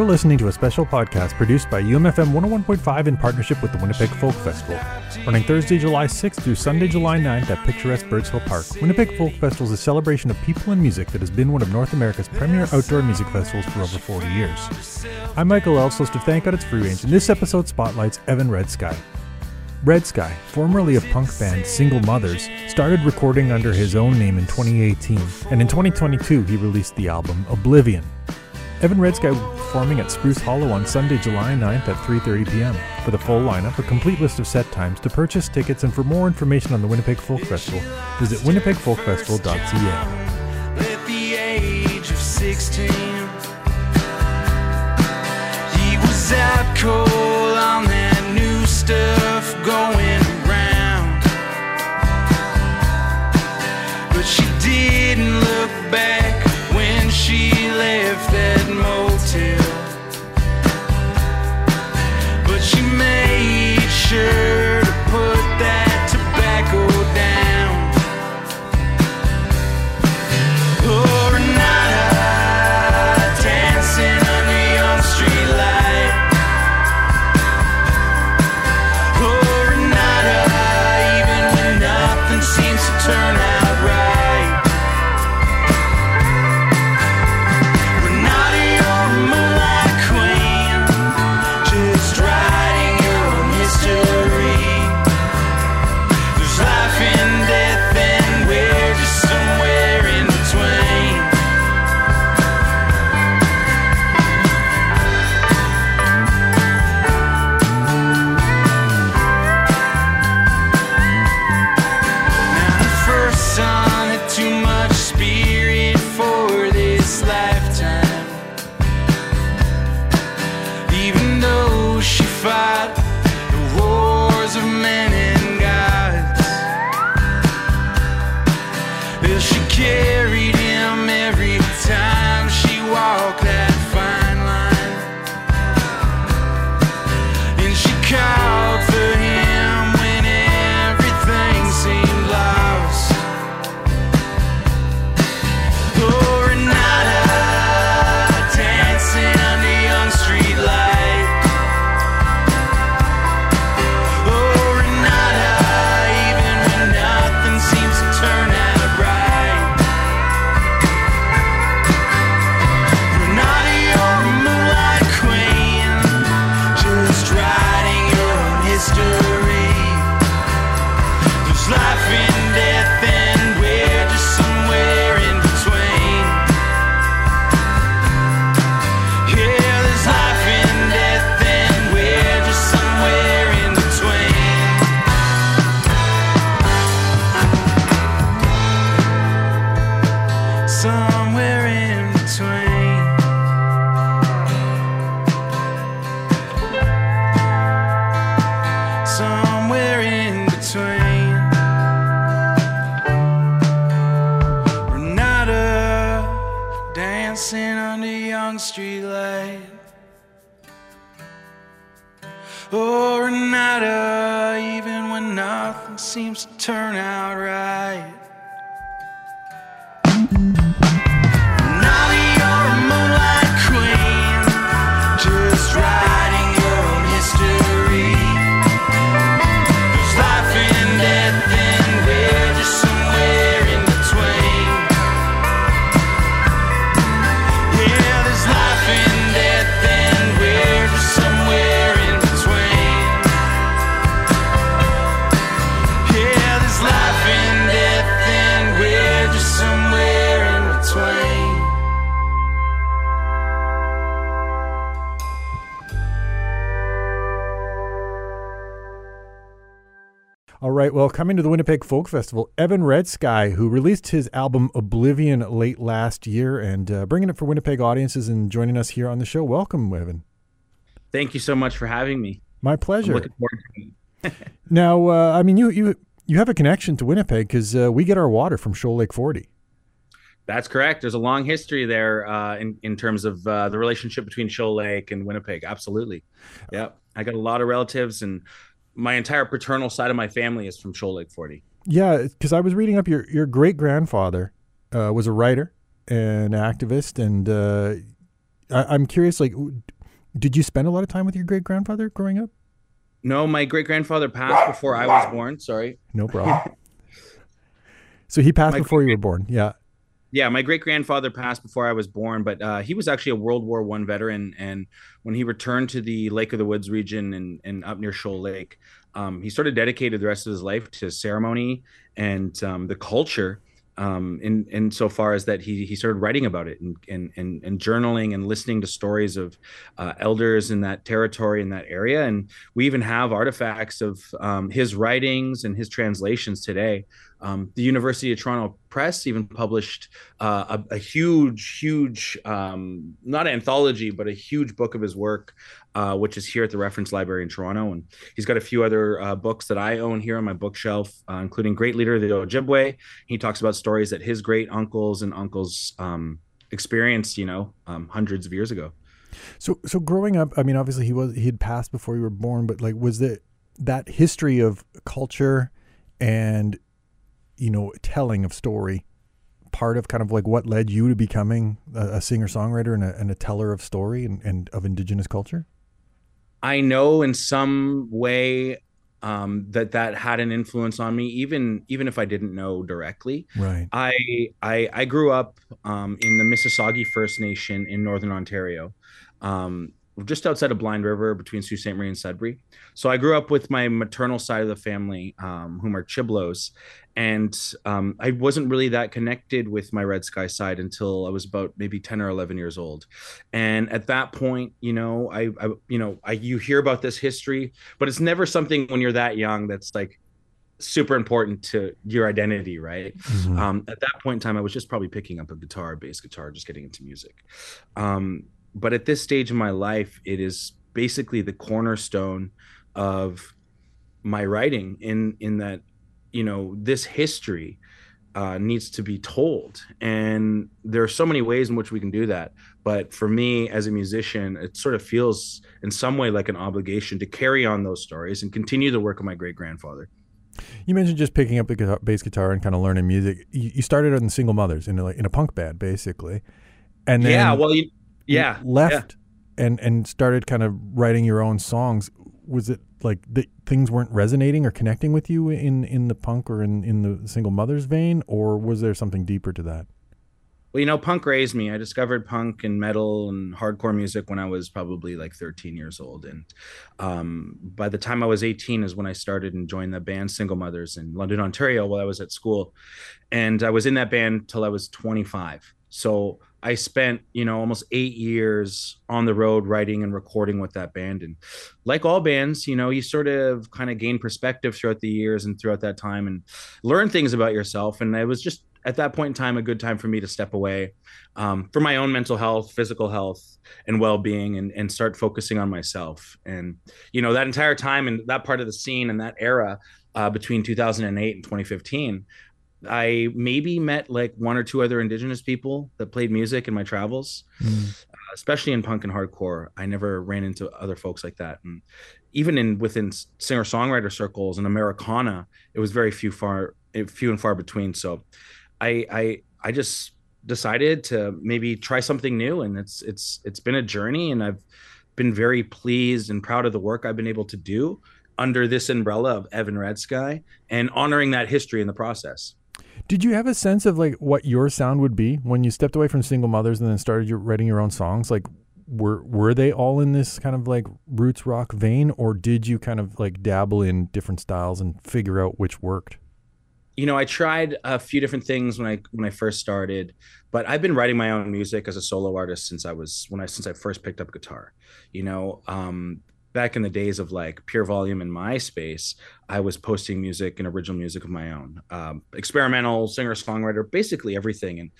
You're listening to a special podcast produced by UMFM 101.5 in partnership with the Winnipeg Folk Festival, running Thursday, July 6th through Sunday, July 9th at picturesque Birds Hill Park. Winnipeg Folk Festival is a celebration of people and music that has been one of North America's premier outdoor music festivals for over 40 years. I'm Michael Elves, host of Thank God It's Free Range, and this episode spotlights Evan Redsky. Red Sky, formerly of punk band Single Mothers, started recording under his own name in 2018, and in 2022 he released the album Oblivion. Evan Redsky will be performing at Spruce Hollow on Sunday, July 9th at 3.30 p.m. For the full lineup, a complete list of set times, to purchase tickets, and for more information on the Winnipeg Folk Festival, visit winnipegfolkfestival.ca. At the age of 16, he was out cold on that new stuff turn All right, well, coming to the Winnipeg Folk Festival, Evan Redsky, who released his album Oblivion late last year and uh, bringing it for Winnipeg audiences and joining us here on the show. Welcome, Evan. Thank you so much for having me. My pleasure. looking forward to it. Now, uh, I mean, you you you have a connection to Winnipeg because uh, we get our water from Shoal Lake 40. That's correct. There's a long history there uh, in in terms of uh, the relationship between Shoal Lake and Winnipeg. Absolutely. Yep. I got a lot of relatives, and my entire paternal side of my family is from Shoal Lake 40. Yeah, because I was reading up your your great grandfather uh, was a writer, an activist, and uh, I, am curious. Like, did you spend a lot of time with your great grandfather growing up? No, my great grandfather passed before I was born. Sorry. No problem. so he passed my before you were born. Yeah. Yeah, my great grandfather passed before I was born, but uh, he was actually a World War One veteran. And when he returned to the Lake of the Woods region and, and up near Shoal Lake, um, he sort of dedicated the rest of his life to ceremony and um, the culture um, in in so far as that he he started writing about it and and and, and journaling and listening to stories of uh, elders in that territory in that area, and we even have artifacts of um, his writings and his translations today. Um, the University of Toronto Press even published uh, a, a, huge, huge, um, not anthology, but a huge book of his work, uh, which is here at the Reference Library in Toronto. And he's got a few other uh, books that I own here on my bookshelf, uh, including Great Leader of the Ojibwe. He talks about stories that his great uncles and uncles um, experienced, you know, um, hundreds of years ago. So, so growing up, I mean, obviously he was he had passed before you were born, but like, was it that history of culture and you know, telling of story part of kind of like what led you to becoming a, a singer songwriter and a, and a, teller of story and, and of indigenous culture? I know in some way um, that that had an influence on me, even even if I didn't know directly. Right. I I, I grew up um, in the Mississauga First Nation in Northern Ontario. Um, just outside of Blind River between Sault Ste. Marie and Sudbury. So I grew up with my maternal side of the family, um, whom are Chiblos. And um, I wasn't really that connected with my Redsky side until I was about maybe 10 or 11 years old. And at that point, you know, I, I you know, I, you hear about this history, but it's never something when you're that young that's like, super important to your identity, right? Mm-hmm. Um, at that point in time, I was just probably picking up a guitar, bass guitar, just getting into music. Um, but at this stage in my life, it is basically the cornerstone of my writing in in that you know this history uh, needs to be told. And there are so many ways in which we can do that. But for me as a musician it sort of feels in some way like an obligation to carry on those stories and continue the work of my great grandfather. You mentioned just picking up the guitar, bass guitar and kind of learning music. You, you started in single mothers in a, in a punk band basically. And then yeah well you, yeah left yeah. and and started kind of writing your own songs. Was it like the things weren't resonating or connecting with you in in the punk or in in the single mothers vein or was there something deeper to that? Well you know punk raised me. I discovered punk and metal and hardcore music when i was probably like 13 years old and um, by the time i was 18 is when i started and joined the band single mothers in london ontario while i was at school and i was in that band till i was 25 so I spent, you know, almost eight years on the road writing and recording with that band. And like all bands, you know, you sort of kind of gain perspective throughout the years and throughout that time and learn things about yourself. And it was just at that point in time a good time for me to step away um, for my own mental health, physical health, and well being and, and start focusing on myself. And, you know, that entire time and that part of the scene and that era uh, between 2008 and 2015 I maybe met like one or two other indigenous people that played music in my travels, mm. uh, especially in punk and hardcore. I never ran into other folks like that, and even in within singer songwriter circles and Americana, it was very few far eh, few and far between. So, I I I just decided to maybe try something new, and it's it's it's been a journey, and I've been very pleased and proud of the work I've been able to do under this umbrella of Evan Redsky and honoring that history in the process. Did you have a sense of like what your sound would be when you stepped away from single mothers and then started your, writing your own songs? Like, were were they all in this kind of like roots rock vein, or did you kind of like dabble in different styles and figure out which worked? You know, I tried a few different things when I when I first started, but I've been writing my own music as a solo artist since I was when I since I first picked up guitar. You know, um, back in the days of like PureVolume in MySpace, I was posting music and original music of my own, um, experimental singer songwriter, basically everything. And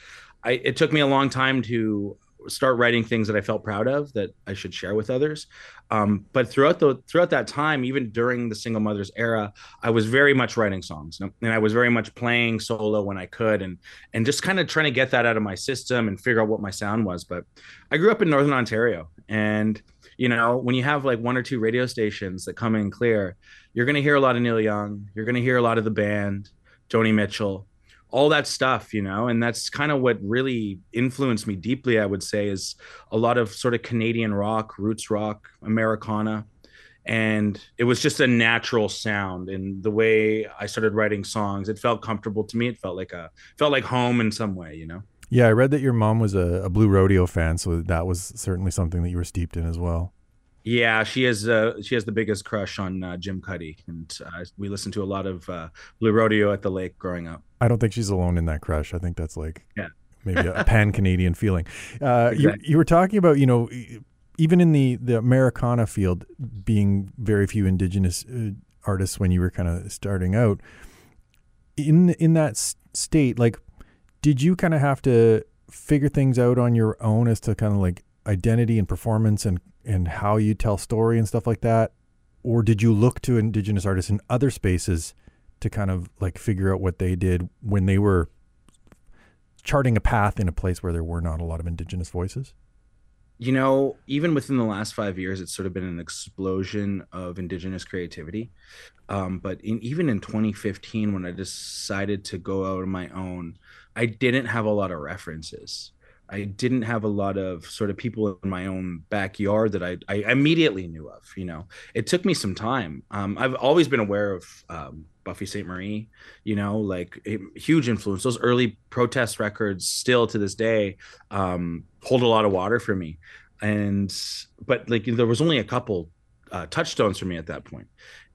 I, it took me a long time to start writing things that I felt proud of that I should share with others. Um, but throughout the throughout that time, even during the single mothers era, I was very much writing songs, and I was very much playing solo when I could, and and just kind of trying to get that out of my system and figure out what my sound was. But I grew up in Northern Ontario, and you know, when you have like one or two radio stations that come in clear, you're going to hear a lot of Neil Young. You're going to hear a lot of the band, Joni Mitchell, all that stuff, you know, and that's kind of what really influenced me deeply. I would say is a lot of sort of Canadian rock, roots rock, Americana, and it was just a natural sound. And the way I started writing songs, it felt comfortable to me. It felt like a felt like home in some way, you know. Yeah, I read that your mom was a, a Blue Rodeo fan, so that was certainly something that you were steeped in as well. Yeah, she has uh, she has the biggest crush on uh, Jim Cuddy, and uh, we listened to a lot of uh, Blue Rodeo at the lake growing up. I don't think she's alone in that crush. I think that's like Yeah. maybe a, pan Canadian feeling. Uh, you, Exactly. you were talking about you know even in the the Americana field being very few Indigenous uh, artists when you were kind of starting out in in that state. Like, did you kind of have to figure things out on your own as to kind of like identity and performance and and how you tell story and stuff like that, or did you look to Indigenous artists in other spaces? to kind of like figure out what they did when they were charting a path in a place where there were not a lot of indigenous voices. you know, even within the last five years, it's sort of been an explosion of indigenous creativity. Um, but in, even in 2015, when I decided to go out on my own, I didn't have a lot of references. I didn't have a lot of sort of people in my own backyard that I, I immediately knew of. You know, it took me some time. Um, I've always been aware of um, Buffy Sainte-Marie, you know, like huge influence. Those early protest records, still to this day, um, hold a lot of water for me. And but like there was only a couple uh, touchstones for me at that point.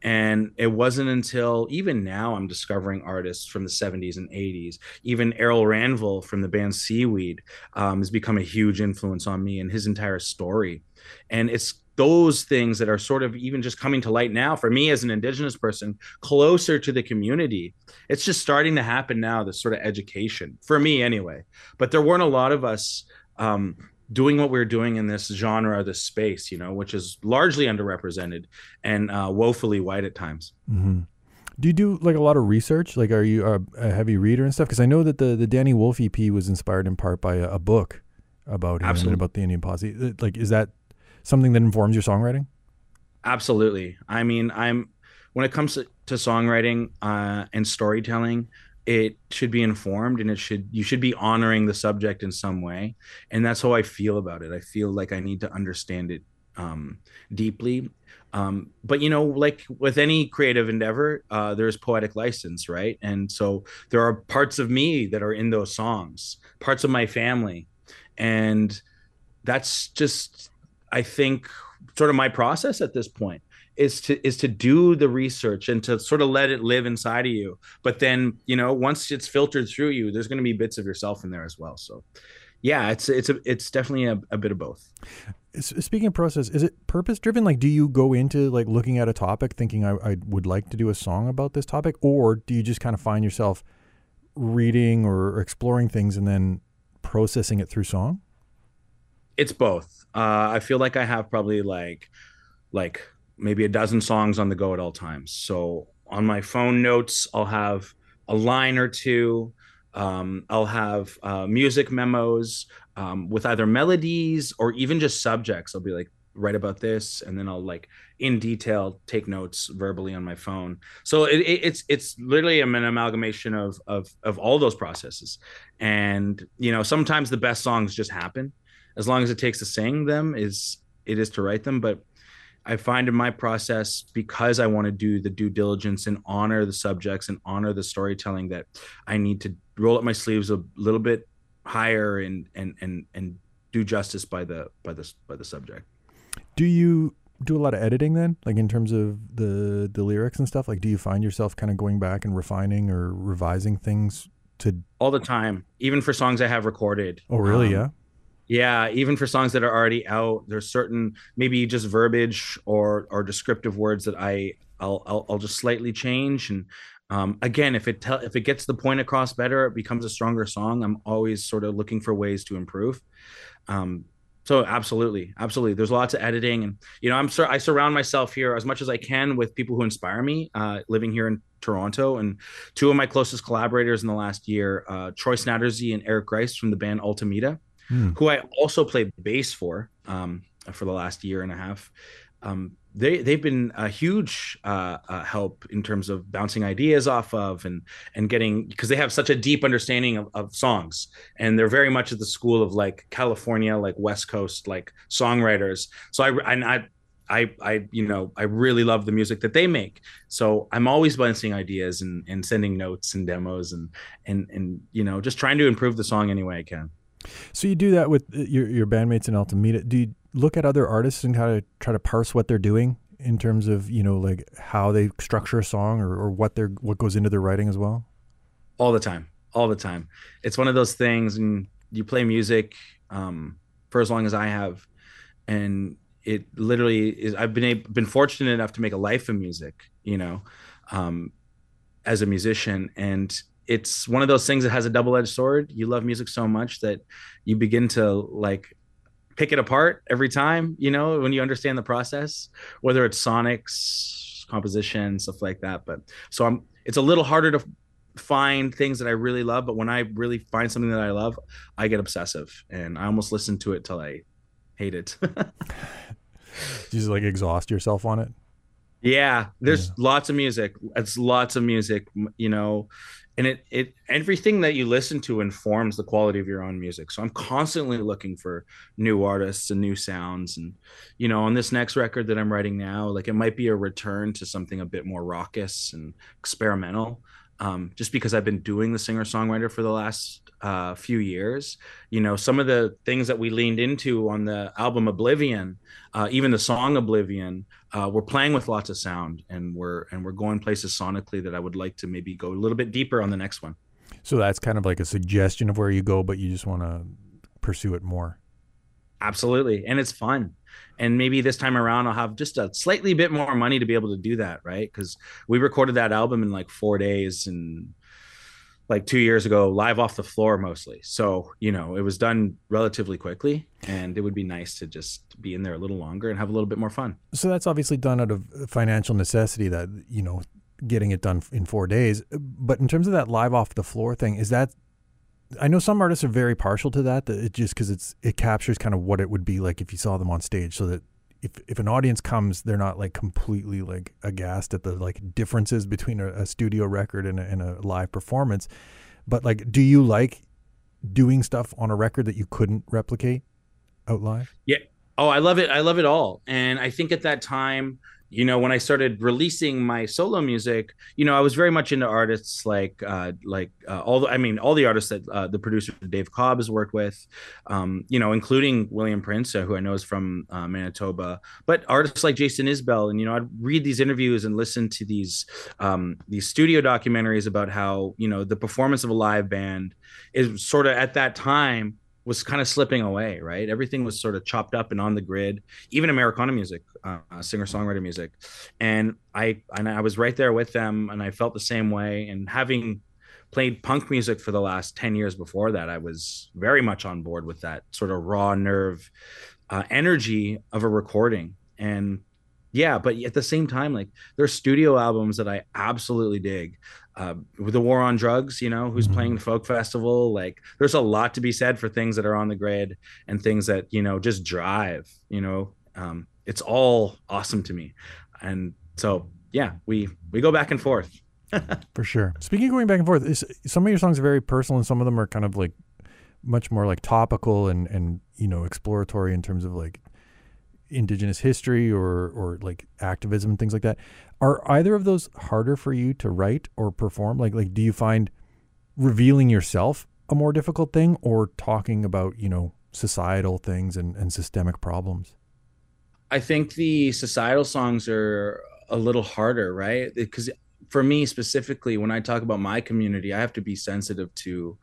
And it wasn't until even now I'm discovering artists from the 70s and 80s. Even Errol Ranville from the band C-Weed um, has become a huge influence on me and his entire story. And it's those things that are sort of even just coming to light now for me as an indigenous person closer to the community it's just starting to happen now this sort of education for me anyway but there weren't a lot of us um, doing what we're doing in this genre this space you know which is largely underrepresented and uh, woefully white at times Mm-hmm. Do you do like a lot of research? Like, are you a, a heavy reader and stuff? Because I know that the the Danny Wolfe EP was inspired in part by a, a book about him Absolutely. and about the Indian posse. Uh, Like, is that something that informs your songwriting? absolutely i mean i'm when it comes to, to songwriting uh, and storytelling it should be informed and it should you should be honoring the subject in some way. And that's how i feel about it. I feel like i need to understand it um, deeply. Um, but you know like with any creative endeavor uh, there's poetic license right? And so there are parts of me that are in those songs parts of my family. And that's just i think sort of my process at this point is to is to do the research and to sort of let it live inside of you but then you know once it's filtered through you there's going to be bits of yourself in there as well so yeah it's it's a, it's definitely a, a bit of both Speaking of process, is it purpose driven? Like, do you go into like looking at a topic thinking I, I would like to do a song about this topic, or do you just kind of find yourself reading or exploring things and then processing it through song? it's both uh i feel like i have probably like like maybe a dozen songs on the go at all times. So on my phone notes i'll have a line or two. Um, i'll have uh, music memos um, with either melodies or even just subjects. I'll be like write about this and then i'll like in detail take notes verbally on my phone. So it, it, it's it's literally an amalgamation of of of all those processes. And you know sometimes the best songs just happen. As long as it takes to sing them is it is to write them. But i find in my process because i want to do the due diligence and honor the subjects and honor the storytelling that i need to roll up my sleeves a little bit higher and and and and do justice by the by the by the subject Do you do a lot of editing then, like in terms of the the lyrics and stuff? Like, do you find yourself kind of going back and refining or revising things to? all the time even for songs i have recorded Oh, really? Um, yeah. Yeah, even for songs that are already out, there's certain maybe just verbiage or or descriptive words that I I'll I'll, I'll just slightly change. And um, again, if it tell if it gets the point across better, it becomes a stronger song. I'm always sort of looking for ways to improve. Um, so absolutely, absolutely. There's lots of editing, and you know, I'm sur- I surround myself here as much as I can with people who inspire me. Uh, living here in Toronto, and two of my closest collaborators in the last year, uh, Troy Snattersey and Eric Grice from the band Altameda Hmm. who I also played bass for um, for the last year and a half. Um, they they've been a huge uh, uh, help in terms of bouncing ideas off of and and getting because they have such a deep understanding of, of songs and they're very much at the school of like California like West Coast like songwriters. So I I I I you know I really love the music that they make. So I'm always bouncing ideas and and sending notes and demos and and and you know just trying to improve the song any way I can. So you do that with uh, your your bandmates in Altameda. Do you look at other artists and kind of try to parse what they're doing in terms of you know like how they structure a song or, or what they're what goes into their writing as well? All the time, all the time. It's one of those things, and you play music um, for as long as I have, and it literally is. I've been able, been fortunate enough to make a life of music, you know, um, as a musician, and it's one of those things that has a double-edged sword. You love music so much that you begin to like pick it apart every time, you know, when you understand the process, whether it's sonics, composition, stuff like that. But so I'm it's a little harder to find things that I really love, but when I really find something that I love, I get obsessive and I almost listen to it till I hate it. just like exhaust yourself on it. Yeah, there's yeah. lots of music. It's lots of music, you know, and it it everything that you listen to informs the quality of your own music. So i'm constantly looking for new artists and new sounds. And you know on this next record that i'm writing now like it might be a return to something a bit more raucous and experimental um, just because I've been doing the singer songwriter for the last uh, few years. You know, some of the things that we leaned into on the album Oblivion, uh, even the song Oblivion, uh, we're playing with lots of sound and we're and we're going places sonically that I would like to maybe go a little bit deeper on the next one. So that's kind of like a suggestion of where you go, but you just want to pursue it more. Absolutely, and it's fun and maybe this time around i'll have just a slightly bit more money to be able to do that right because we recorded that album in like four days and like two years ago live off the floor mostly so you know it was done relatively quickly and it would be nice to just be in there a little longer and have a little bit more fun so that's obviously done out of financial necessity that you know getting it done in four days but in terms of that live off the floor thing is that I know some artists are very partial to that. That it just because it's it captures kind of what it would be like if you saw them on stage, so that if if an audience comes, they're not like completely like aghast at the like differences between a, a studio record and a, and a live performance. But like, do you like doing stuff on a record that you couldn't replicate out live? Yeah. Oh, I love it. I love it all. And I think at that time, you know when i started releasing my solo music you know i was very much into artists like uh like uh, all the i mean all the artists that uh, the producer dave cobb has worked with um you know including william prince uh, who i know is from uh, manitoba. But artists like jason isbell and you know i'd read these interviews and listen to these um these studio documentaries about how you know the performance of a live band is sort of at that time was kind of slipping away, right? Everything was sort of chopped up and on the grid, even Americana music, uh, singer songwriter music, and I and I was right there with them, and I felt the same way. And having played punk music for the last ten years before that, I was very much on board with that sort of raw nerve uh, energy of a recording. And yeah, but at the same time, like there's studio albums that I absolutely dig uh, with the war on drugs, you know, who's mm-hmm. playing the folk festival. Like, there's a lot to be said for things that are on the grid and things that you know just drive. You know, um, it's all awesome to me, and so yeah, we we go back and forth. for sure. Speaking of going back and forth, is, some of your songs are very personal, and some of them are kind of like much more like topical and and you know exploratory in terms of like indigenous history or or like activism and things like that. Are either of those harder for you to write or perform? Like like do you find revealing yourself a more difficult thing or talking about, you know, societal things and, and systemic problems? I think the societal songs are a little harder, right? Because for me specifically, when I talk about my community, I have to be sensitive to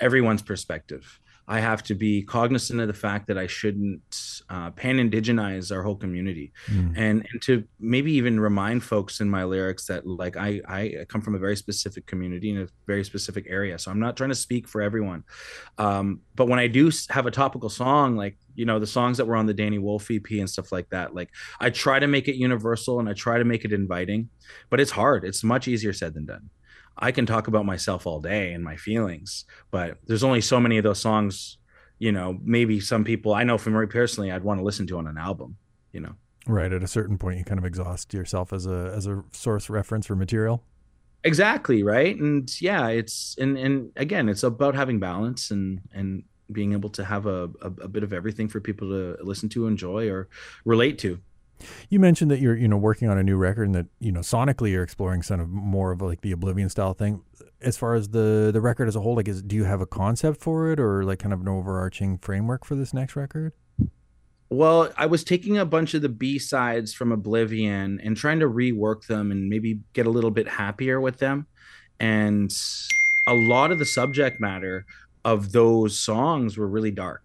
everyone's perspective. I have to be cognizant of the fact that I shouldn't uh, pan indigenize our whole community, mm. and and to maybe even remind folks in my lyrics that like I I come from a very specific community in a very specific area, so I'm not trying to speak for everyone. Um, but when I do have a topical song, like you know the songs that were on the Danny Wolfe EP and stuff like that, like I try to make it universal and I try to make it inviting, but it's hard. It's much easier said than done. I can talk about myself all day and my feelings, but there's only so many of those songs, you know, maybe some people I know for me personally, I'd want to listen to on an album, you know. Right. At a certain point, you kind of exhaust yourself as a as a source reference for material. Exactly right, and yeah, it's and and again, it's about having balance and and being able to have a, a, a bit of everything for people to listen to, enjoy, or relate to. You mentioned that you're, you know, working on a new record and that, you know, sonically you're exploring some of more of like the Oblivion style thing. As far as the the record as a whole, like, is do you have a concept for it or like kind of an overarching framework for this next record? Well, I was taking a bunch of the B sides from Oblivion and trying to rework them and maybe get a little bit happier with them. And a lot of the subject matter of those songs were really dark.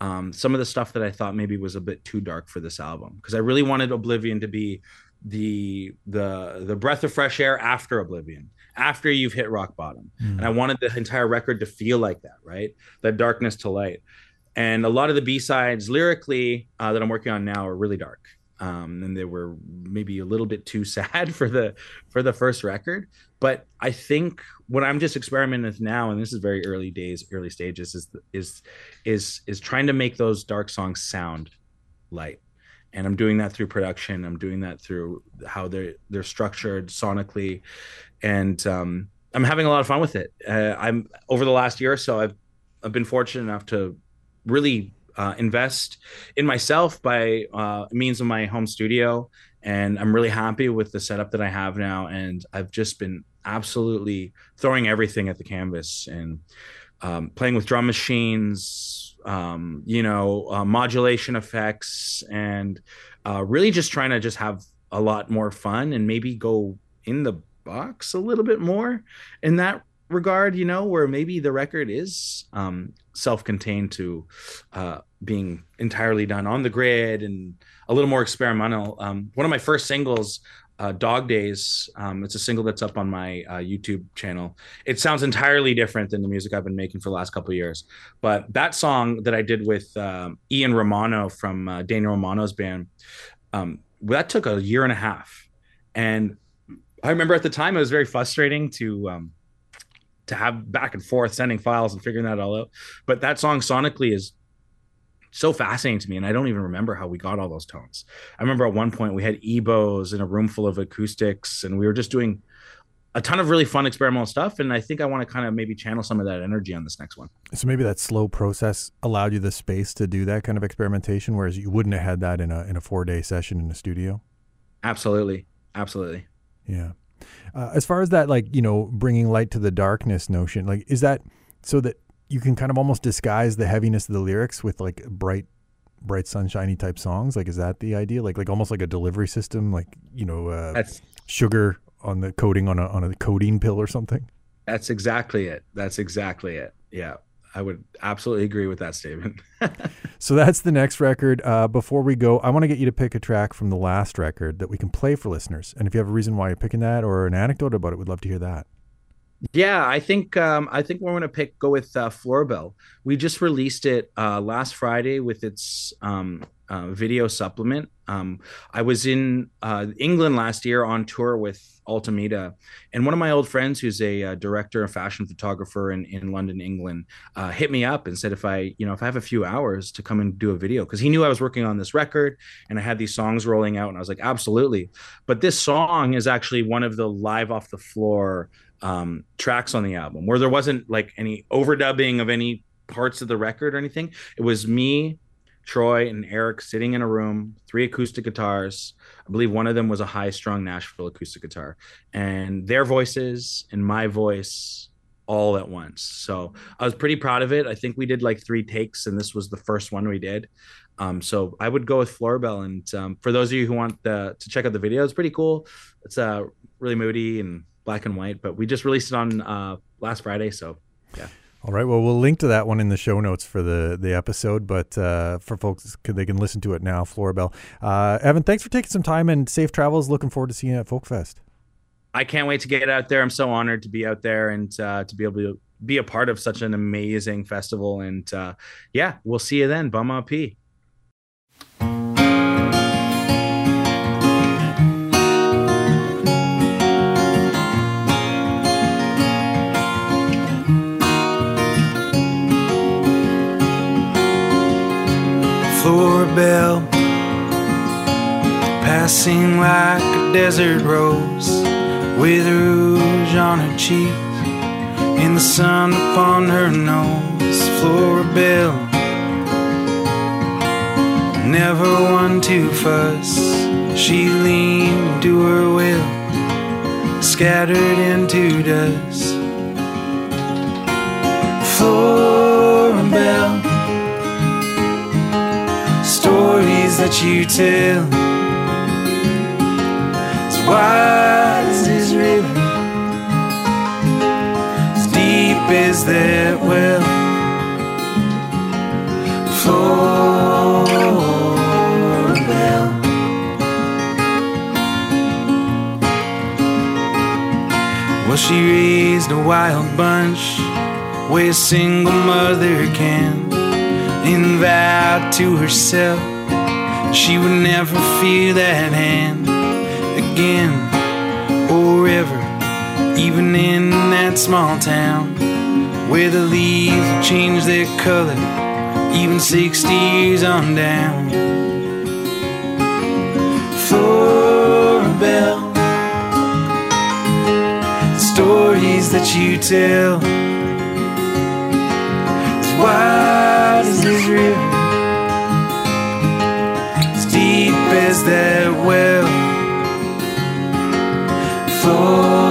Um, some of the stuff that I thought maybe was a bit too dark for this album because I really wanted Oblivion to be the the the breath of fresh air after Oblivion, after you've hit rock bottom, mm. and I wanted the entire record to feel like that, right? That darkness to light and a lot of the b-sides lyrically uh, that i'm working on now are really dark um, and they were maybe a little bit too sad for the for the first record but i think what i'm just experimenting with now and this is very early days early stages is is is is trying to make those dark songs sound light and i'm doing that through production i'm doing that through how they're they're structured sonically and um, i'm having a lot of fun with it uh, i'm over the last year or so i've i've been fortunate enough to really uh, invest in myself by uh, means of my home studio. And I'm really happy with the setup that I have now. And I've just been absolutely throwing everything at the canvas and um, playing with drum machines, um, you know, uh, modulation effects, and uh, really just trying to just have a lot more fun and maybe go in the box a little bit more in that regard, you know, where maybe the record is um, self-contained to uh, being entirely done on the grid and a little more experimental. Um, one of my first singles, uh, "Dog Days," um, it's a single that's up on my uh, YouTube channel. It sounds entirely different than the music I've been making for the last couple years. But that song that I did with um, Ian Romano from uh, Daniel Romano's band, um, that took a year and a half, and I remember at the time it was very frustrating to um, to have back and forth sending files and figuring that all out. But that song sonically is so fascinating to me, and I don't even remember how we got all those tones. I remember at one point we had EBows in a room full of acoustics, and we were just doing a ton of really fun experimental stuff. And I think I want to kind of maybe channel some of that energy on this next one. So maybe that slow process allowed you the space to do that kind of experimentation, whereas you wouldn't have had that in a in a four day session in a studio. Absolutely, absolutely. Yeah. Uh, as far as that, like you know, bringing light to the darkness notion, like is that so that you can kind of almost disguise the heaviness of the lyrics with like bright, bright sunshiny type songs? Like, is that the idea? Like, like almost like a delivery system, like you know, uh, sugar on the coating on a on a codeine pill or something. That's exactly it. That's exactly it. Yeah. I would absolutely agree with that statement. so that's the next record. Uh, before we go, I want to get you to pick a track from the last record that we can play for listeners. And if you have a reason why you're picking that or an anecdote about it, we'd love to hear that. Yeah, I think um, I think we're going to pick go with uh, Floribel. We just released it uh, last Friday with its um, uh, video supplement. Um, I was in uh, England last year on tour with Altameda, and one of my old friends, who's a uh, director and fashion photographer in, in London, England, uh, hit me up and said if I, you know, if I have a few hours to come and do a video, because he knew I was working on this record and I had these songs rolling out, and I was like, absolutely. But this song is actually one of the live off the floor um, tracks on the album, where there wasn't like any overdubbing of any parts of the record or anything. It was me Troy and Eric sitting in a room, three acoustic guitars. I believe one of them was a high strung Nashville acoustic guitar, and their voices and my voice all at once. So I was pretty proud of it. I think we did like three takes, and this was the first one we did. Um, so I would go with Floribel. And um, for those of you who want the, to check out the video, it's pretty cool. It's uh, really moody and black and white, but we just released it on uh, last Friday. So yeah. All right. Well, we'll link to that one in the show notes for the the episode. But uh, for folks, they can listen to it now. Floribel. Uh, Evan, thanks for taking some time and safe travels. Looking forward to seeing you at Folkfest. I can't wait to get out there. I'm so honored to be out there and uh, to be able to be a part of such an amazing festival. And uh, yeah, we'll see you then. Bum up, P. Floribel a desert rose with rouge on her cheek. In the sun upon her nose, Floribel. Never one to fuss, she leaned to her will, scattered into dust. Floribel, stories that you tell wide as this river, as deep as that well. Floribel. Well, she raised a wild bunch, where a single mother can, and vowed to herself she would never feel that hand again ever, even in that small town where the leaves change their color, even 60 years on down. Floribel, stories that you tell, as wide as this river, as deep as that well. Floribel.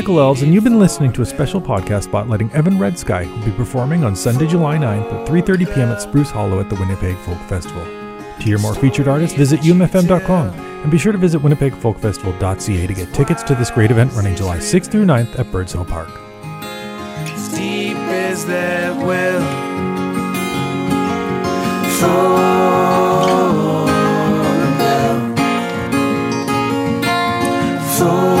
Michael Elves, and you've been listening to a special podcast spotlighting Evan Redsky, who'll be performing on Sunday, July 9th at 3.30 p.m. at Spruce Hollow at the Winnipeg Folk Festival. To hear more featured artists, visit umfm.com and be sure to visit winnipegfolkfestival.ca to get tickets to this great event running July 6th through 9th at Birds Hill Park. Deep is that well for, for.